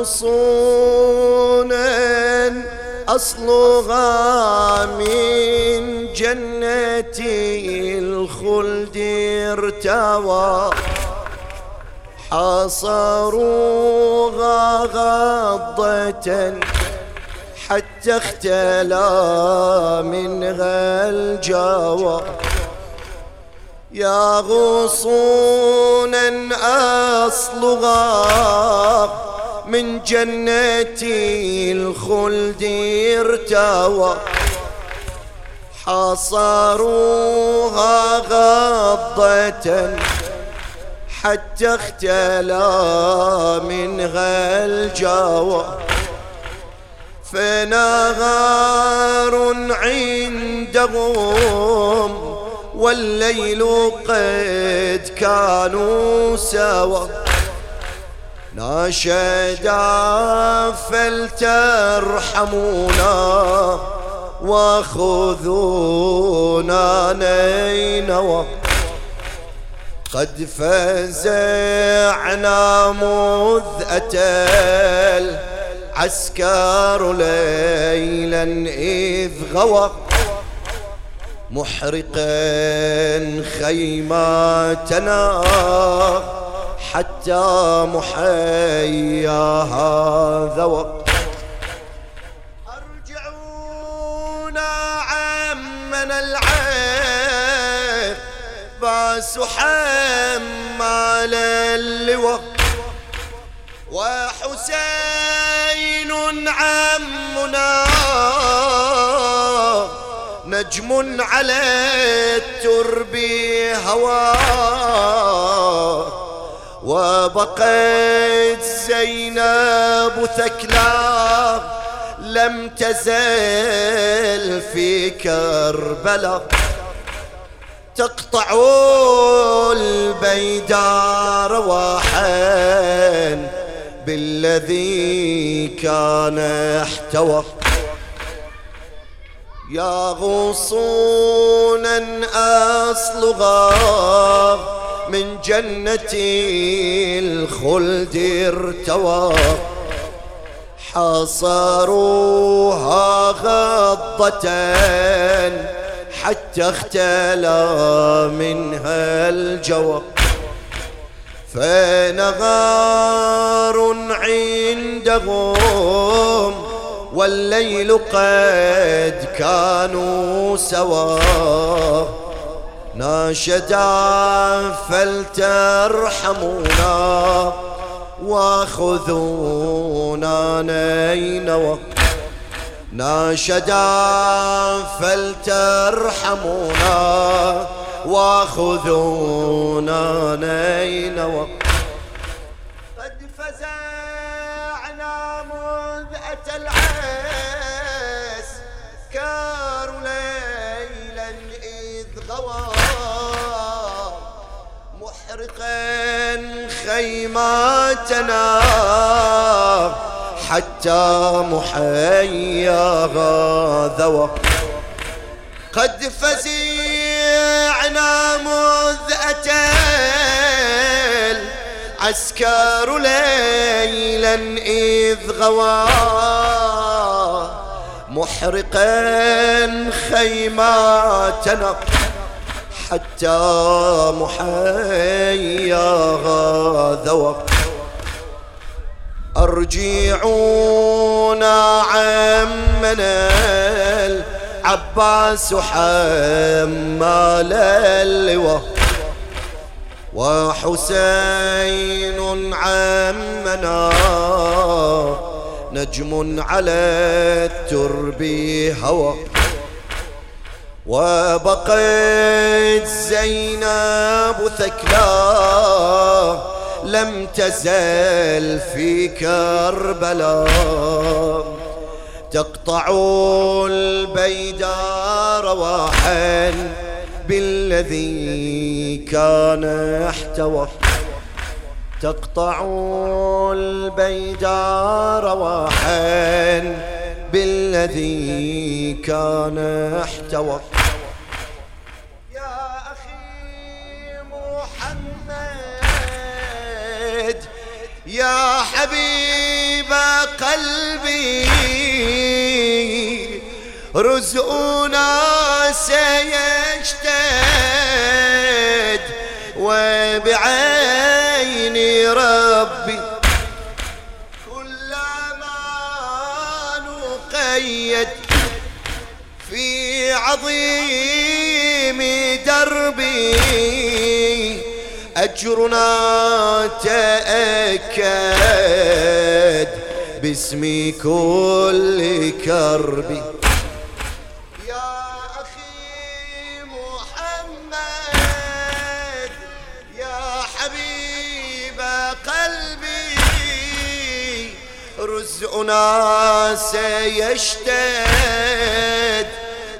غصونا أصلها من جنة الخلد ارتوى. حصروها غضة حتى اختلى منها الجوى. يا غصونا أصلها من جنة الخلد ارتوى. حصروها غضة حتى اختلى منها الجوى. فنهار عندهم والليل قد كانوا سوا ناشدا فلترحمونا وخذونا نينوى قد فزعنا مذ أتى العسكر ليلا إذ غوى محرقا خيماتنا. حتى محياها ذوى أرجعونا عمنا العيب بأس حمال اللواء. وحسين عمنا نجم على الترب هوى وبقيت زينب ثكلى لم تزل في كربلاء. تقطع البيدار رواحا بالذي كان احتوى. يا غصونا أصلها من جنة الخلد ارتوى. حصروها غضة حتى اختلى منها الجوى. فنغار عندهم والليل قد كانوا سوا ناشدا فلترحمونا واخذونا نينوى ناشدا فلترحمونا واخذونا نينوى خيماتنا حتى محياها ذوى قد فزعنا مذ أتى عسكر ليلا إذ غوى. محرقا خيماتنا. حتى محياها ذوق أرجعونا عمنا العباس حمال اللواء. وحسين عمنا نجم على الترب هوى. وبقيت زينب ثكلا لم تزل في كربلاء. تقطع البيدار رواحا بالذي كان احتوى. تقطع البيدار رواحا بالذي كان احتوى. يا حبيب قلبي رزقنا سيشتد وبعيني ربي. كلما نقيد في عظيم دربي أجرنا تأكد باسم كل كربي يا أخي محمد يا حبيب قلبي رزقنا سيشتد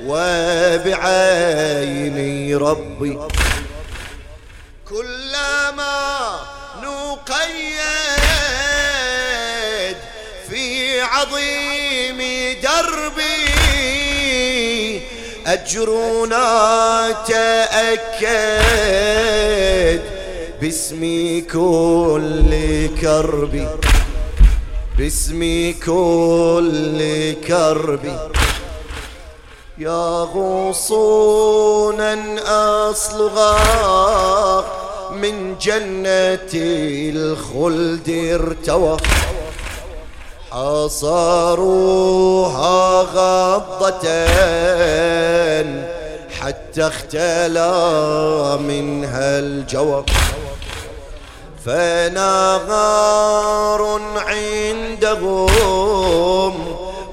وبعيني ربي. كلما نقيد في عظيم دربي. أجرنا تأكد باسم كل كربي باسم كل كربي يا غصونا أصلغا من جنة الخلد ارتوى. حصروها غضة حتى اختلى منها الجوى. فنغار عندهم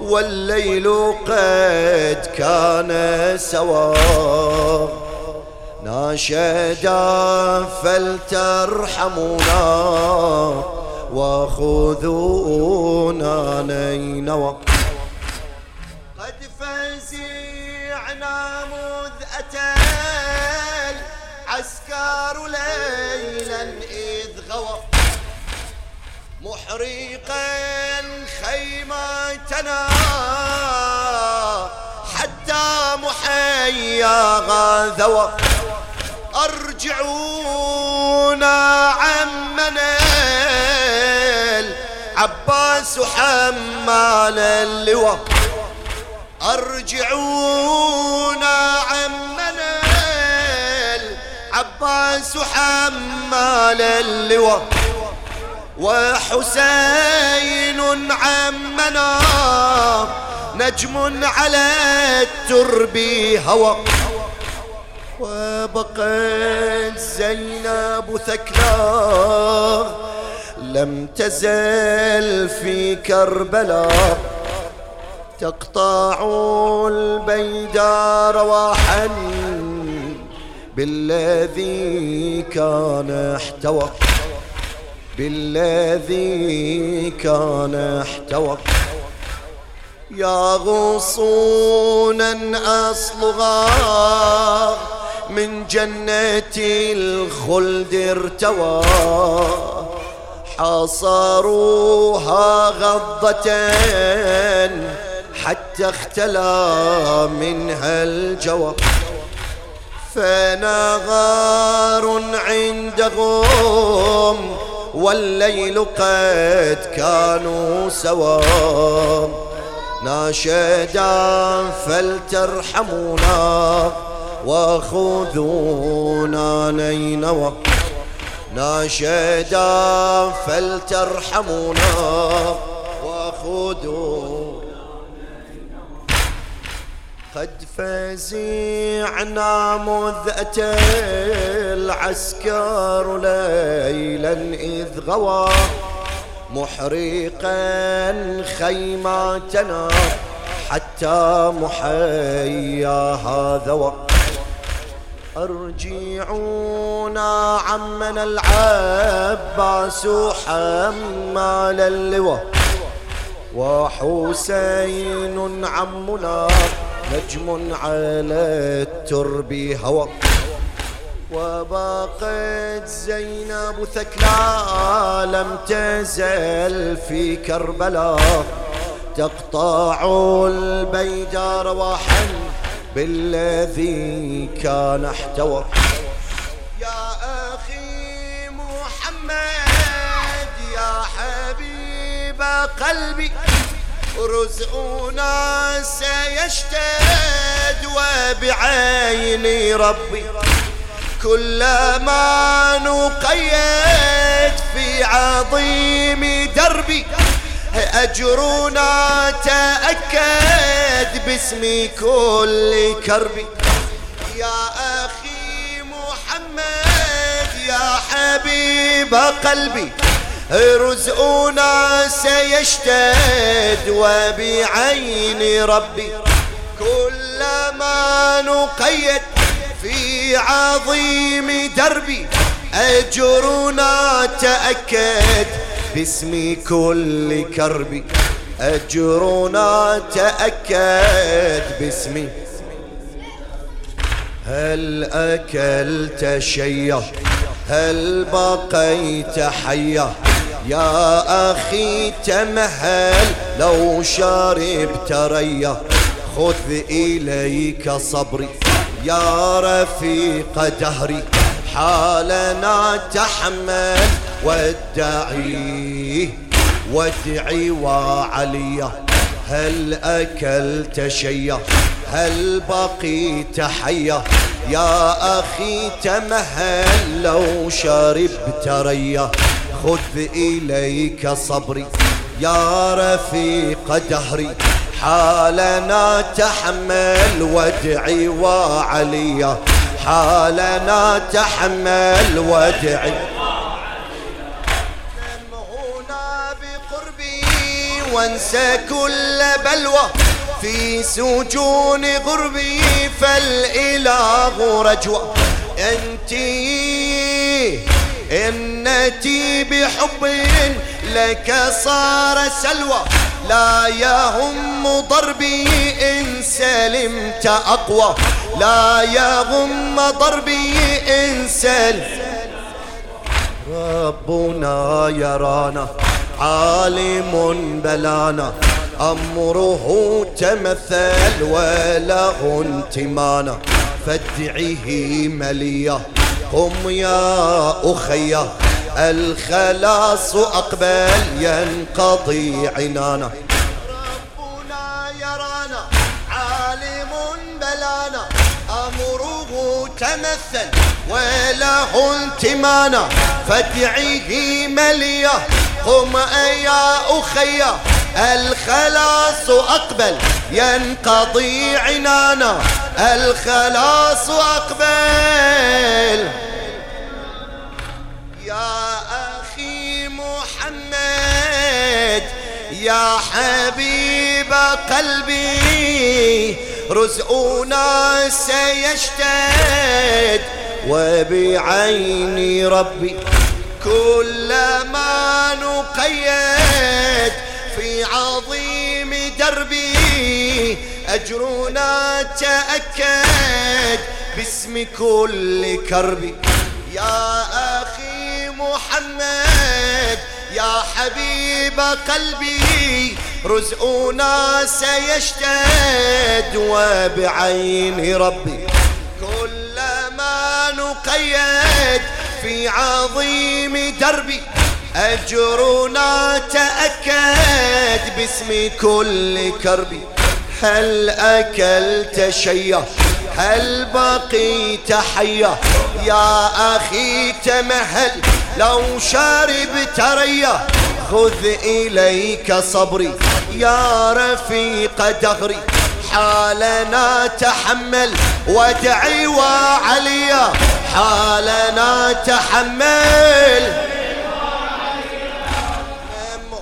والليل قد كان سواه ناشدا فلترحمونا وخذونا نينوى قد فزعنا مذ أتى العسكر ليلا إذ غوى. محرقا خيمتنا حتى محيا غاذوى ارجعونا عمنا العباس حمال اللواء. ارجعونا عمنا العباس حمال اللواء. وحسين عمنا نجم على الترب هوى. وبقيت زينب ثكلى لم تزل في كربلاء. تقطع البيدار رواحا بالذي كان احتوى. بالذي كان احتوى. يا غصونا أصلغا من جنة الخلد ارتوى. حصروها غضة حتى اختلى منها الجوى. فنغار عندهم والليل قد كانوا سوا ناشدا فلترحمونا. وخذونا نينوى ناشدا فلترحمونا. وخذونا قد فزعنا مذ أتى العسكر ليلا إذ غوى محرقا خيماتنا حتى محيا هذا أرجعونا عمنا العباس حمال اللواء وحسين عمنا نجم على الترب هوى وباقت زينب ثكلى لم تزل في كربلاء تقطع البيد رواحا بالذي كان احتوى. يا أخي محمد يا حبيب قلبي رزقنا سيشتد وبعين ربي. كلما نقيد في عظيم دربي أجرنا تأكد باسم كل كربي يا أخي محمد يا حبيب قلبي رزقنا سيشتد وبعين ربي. كلما نقيد في عظيم دربي أجرنا تأكد باسم كل كرب أجرنا تأكد باسمي. هل أكلت شيء هل بقيت حيا؟ يا أخي تمهل لو شربت ريا. خذ إليك صبري يا رفيق دهري. حالنا تحمل وادعي وادعي وعليا هل أكلت شيا هل بقيت حيا؟ يا أخي تمهل لو شربت ريا. خذ إليك صبري يا رفيق دهري. حالنا تحمل وادعي وعليا حالنا تحمل وادعي هنا بقربي وانسى كل بلوى. في سجون غربي فالإله رجوى. أنتي إنتي بحب لك صار سلوى. لا يهم ضربي إن سلمت أقوى. لا يغم ضربي إن سلمت ربنا يرانا عالم بلانا. أمره تمثل وله انتمانا. فادعه مليا. قم يا أخي الخلاص أقبل ينقضي عنانا. تمثل وله انتمانا. فادعيه مليا. قم يا أخي. الخلاص أقبل. ينقضي عنانا. الخلاص أقبل. يا أخي محمد يا حبيب قلبي رزقنا سيشتد وبعين ربي كلما نقيد في عظيم دربي أجرنا تأكد باسم كل كرب. يا أخي محمد يا حبيب قلبي رزقنا سيشتد وبعين ربي. كلما نقيد في عظيم دربي أجرنا تأكد باسم كل كرب هل أكلت شيء هل بقيت حيا؟ يا أخي تمهل لو شاربت ريا خذ إليك صبري. يا رفيق دهري حالنا تحمل وادعي وعليا حالنا تحمل.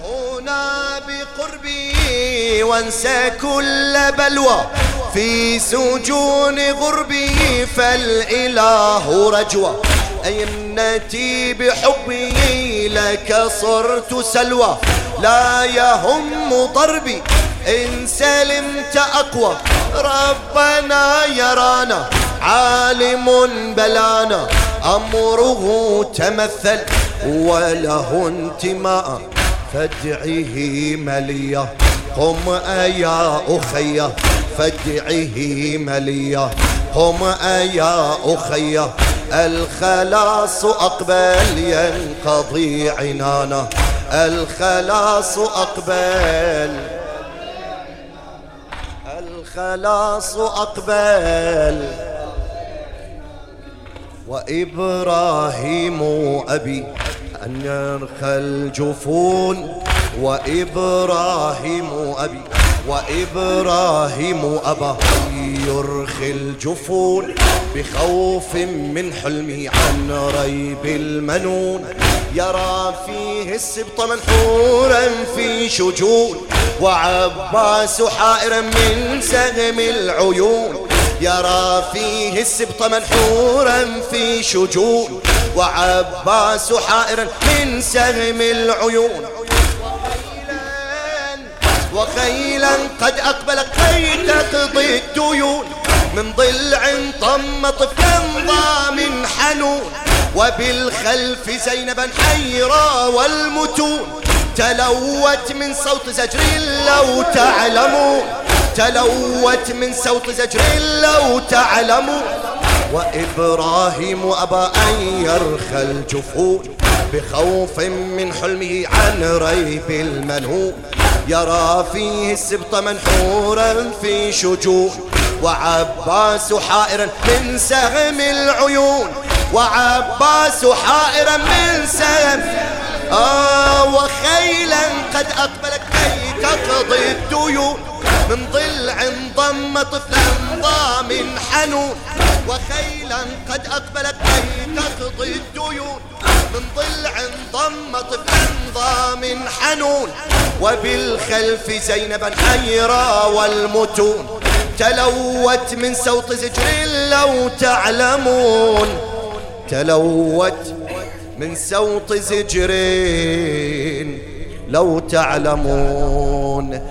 هنا بقربي وانسى كل بلوى. في سجون غربي فالإله رجوى أينتي بحبي لك صرت سلوى. لا يهم ضربي إن سلمت أقوى. ربنا يرانا عالم بلانا. أمره تمثل وله انتماء. فادعه مليا. قم يا أخي فادعه مليا. قم يا أخي الخلاص أقبل ينقضي عنانا. الخلاص أقبل الخلاص أقبل. وإبراهيم أبي أن يرخى الجفون. وإبراهيم أبي وإبراهيم أبا. يرخي الجفون بخوف من حلمه عن ريب المنون. يرى فيه السبط منحورا في شجون. وعباس حائرا من سهم العيون. يرى فيه السبط منحورا في شجون. وعباس حائرا من سهم العيون. وخيلا قد أقبلت كي تقضي الديون من ضلع طم طفلا ضام حنون. وبالخلف زينبا حيرا والمتون. تلوت من صوت زجر لو تعلموا تلوت من صوت زجر لو تعلموا وإبراهيم أبى أن يرخى الجفون. بخوف من حلمه عن ريب المنهوب يرى فيه السبط منحورا في شجون وعباس حائرا من سهم العيون. وعباس حائرا من سهم. آه وخيلا قد أقبلت كي تقضي الديون. من ضلع ضم طفلا ضام حنون. وخيلا قد أقبلت كي تقضي الديون. من ضلع ضم طفلا ضام حنون وبالخلف زينبا حيرا والمتون. تلوت من صوت زجر لو تعلمون. تلوت من صوت زجر لو تعلمون.